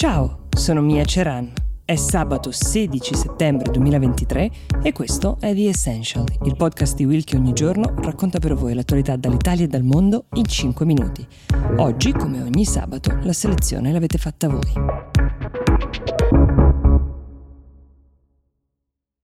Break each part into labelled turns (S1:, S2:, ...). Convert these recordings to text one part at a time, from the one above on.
S1: Ciao, sono Mia Ceran. È sabato 16 settembre 2023 e questo è The Essential, il podcast di Will che ogni giorno racconta per voi l'attualità dall'Italia e dal mondo in 5 minuti. Oggi, come ogni sabato, la selezione l'avete fatta voi.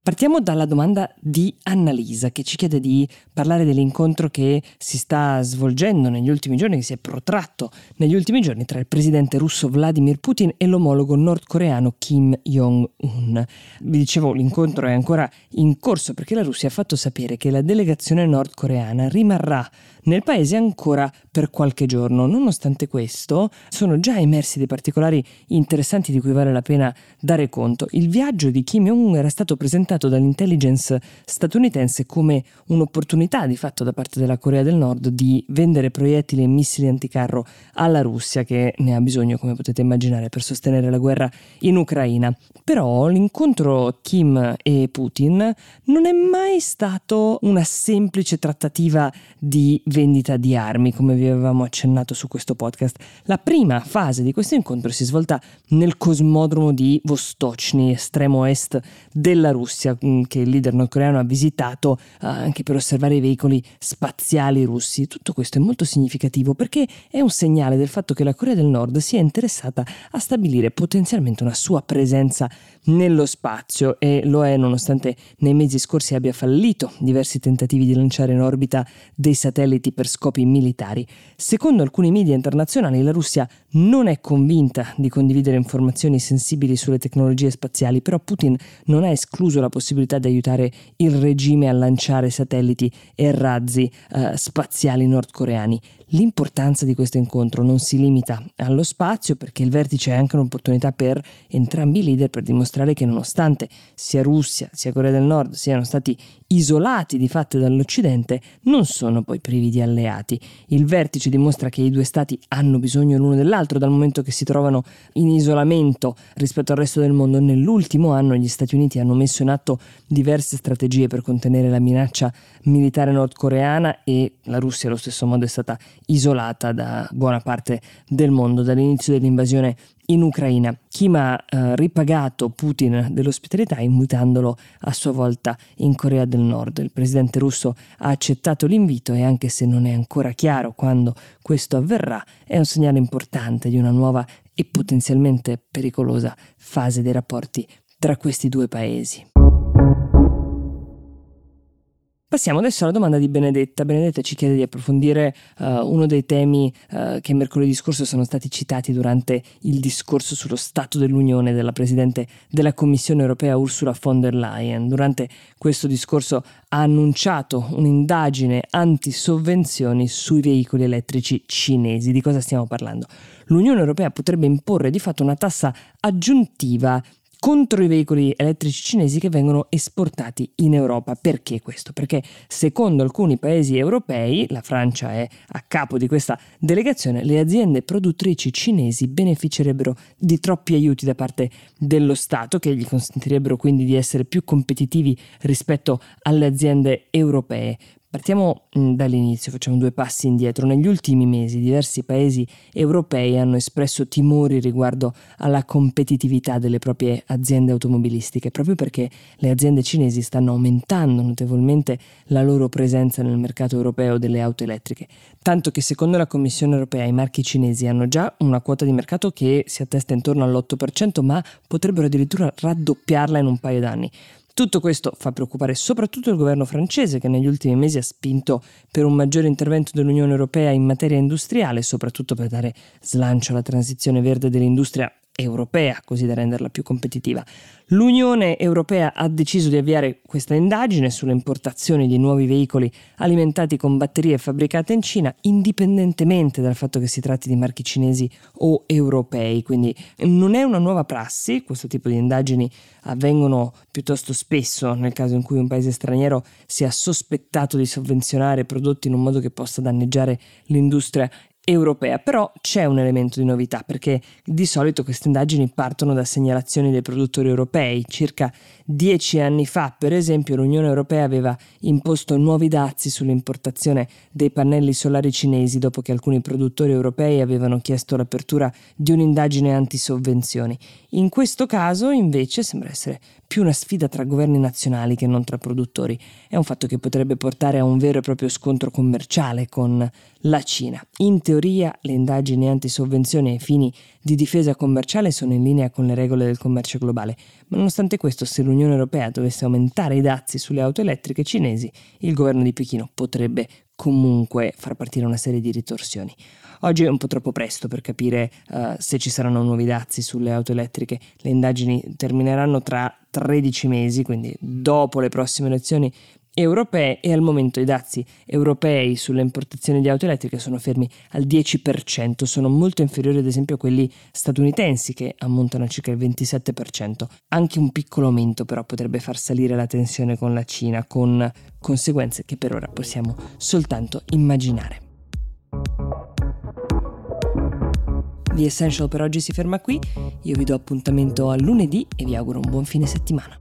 S1: Partiamo dalla domanda di Annalisa che ci chiede di parlare dell'incontro che si sta svolgendo negli ultimi giorni, che si è protratto negli ultimi giorni tra il presidente russo Vladimir Putin e l'omologo nordcoreano Kim Jong-un. Vi dicevo, l'incontro è ancora in corso perché la Russia ha fatto sapere che la delegazione nordcoreana rimarrà nel paese ancora per qualche giorno. Nonostante questo, sono già emersi dei particolari interessanti di cui vale la pena dare conto. Il viaggio di Kim Jong-un era stato presentato dall'intelligence statunitense come un'opportunità di fatto da parte della Corea del Nord di vendere proiettili e missili anticarro alla Russia che ne ha bisogno, come potete immaginare, per sostenere la guerra in Ucraina. Però l'incontro Kim e Putin non è mai stato una semplice trattativa di vendita di armi, come vi avevamo accennato su questo podcast. La prima fase di questo incontro si è svolta nel cosmodromo di Vostochny, estremo est della Russia, mm, che il leader nordcoreano ha visitato uh, anche per osservare i veicoli spaziali russi. Tutto questo è molto significativo perché è un segnale del fatto che la Corea del Nord sia interessata a stabilire potenzialmente una sua presenza nello spazio e lo è nonostante nei mesi scorsi abbia fallito diversi tentativi di lanciare in orbita dei satelliti per scopi militari. Secondo alcuni media internazionali la Russia non è convinta di condividere informazioni sensibili sulle tecnologie spaziali, però Putin non ha escluso la possibilità di aiutare il regime a lanciare satelliti e razzi eh, spaziali nordcoreani. L'importanza di questo incontro non si limita allo spazio perché il vertice è anche un'opportunità per entrambi i leader per dimostrare che nonostante sia Russia sia Corea del Nord siano stati isolati di fatto dall'Occidente, non sono poi privi di alleati. Il vertice dimostra che i due stati hanno bisogno l'uno dell'altro dal momento che si trovano in isolamento rispetto al resto del mondo. Nell'ultimo anno gli Stati Uniti hanno messo in atto diverse strategie per contenere la minaccia militare nordcoreana e la Russia allo stesso modo è stata isolata da buona parte del mondo dall'inizio dell'invasione in Ucraina. Kim ha eh, ripagato Putin dell'ospitalità invitandolo a sua volta in Corea del Nord. Il presidente russo ha accettato l'invito e anche se non è ancora chiaro quando questo avverrà, è un segnale importante di una nuova e potenzialmente pericolosa fase dei rapporti tra questi due paesi. Passiamo adesso alla domanda di Benedetta. Benedetta ci chiede di approfondire uh, uno dei temi uh, che mercoledì scorso sono stati citati durante il discorso sullo Stato dell'Unione della Presidente della Commissione europea Ursula von der Leyen. Durante questo discorso ha annunciato un'indagine anti-sovvenzioni sui veicoli elettrici cinesi. Di cosa stiamo parlando? L'Unione europea potrebbe imporre di fatto una tassa aggiuntiva contro i veicoli elettrici cinesi che vengono esportati in Europa. Perché questo? Perché secondo alcuni paesi europei, la Francia è a capo di questa delegazione, le aziende produttrici cinesi beneficerebbero di troppi aiuti da parte dello Stato che gli consentirebbero quindi di essere più competitivi rispetto alle aziende europee. Partiamo mm, dall'inizio, facciamo due passi indietro. Negli ultimi mesi diversi paesi europei hanno espresso timori riguardo alla competitività delle proprie aziende automobilistiche, proprio perché le aziende cinesi stanno aumentando notevolmente la loro presenza nel mercato europeo delle auto elettriche, tanto che secondo la Commissione europea i marchi cinesi hanno già una quota di mercato che si attesta intorno all'8%, ma potrebbero addirittura raddoppiarla in un paio d'anni. Tutto questo fa preoccupare soprattutto il governo francese che negli ultimi mesi ha spinto per un maggiore intervento dell'Unione Europea in materia industriale, soprattutto per dare slancio alla transizione verde dell'industria europea, così da renderla più competitiva. L'Unione Europea ha deciso di avviare questa indagine sulle importazioni di nuovi veicoli alimentati con batterie fabbricate in Cina, indipendentemente dal fatto che si tratti di marchi cinesi o europei. Quindi non è una nuova prassi, questo tipo di indagini avvengono piuttosto spesso nel caso in cui un paese straniero sia sospettato di sovvenzionare prodotti in un modo che possa danneggiare l'industria europea, però c'è un elemento di novità perché di solito queste indagini partono da segnalazioni dei produttori europei. Circa dieci anni fa, per esempio, l'Unione Europea aveva imposto nuovi dazi sull'importazione dei pannelli solari cinesi dopo che alcuni produttori europei avevano chiesto l'apertura di un'indagine antisovvenzioni. In questo caso, invece, sembra essere più una sfida tra governi nazionali che non tra produttori. È un fatto che potrebbe portare a un vero e proprio scontro commerciale con la Cina. In teoria le indagini antisovvenzioni ai fini di difesa commerciale sono in linea con le regole del commercio globale, ma nonostante questo se l'Unione Europea dovesse aumentare i dazi sulle auto elettriche cinesi, il governo di Pechino potrebbe comunque far partire una serie di ritorsioni. Oggi è un po' troppo presto per capire uh, se ci saranno nuovi dazi sulle auto elettriche. Le indagini termineranno tra 13 mesi, quindi dopo le prossime elezioni europee e al momento i dazi europei sulle importazioni di auto elettriche sono fermi al 10%, sono molto inferiori ad esempio a quelli statunitensi che ammontano a circa il 27%. Anche un piccolo aumento però potrebbe far salire la tensione con la Cina con conseguenze che per ora possiamo soltanto immaginare. The Essential per oggi si ferma qui, io vi do appuntamento a lunedì e vi auguro un buon fine settimana.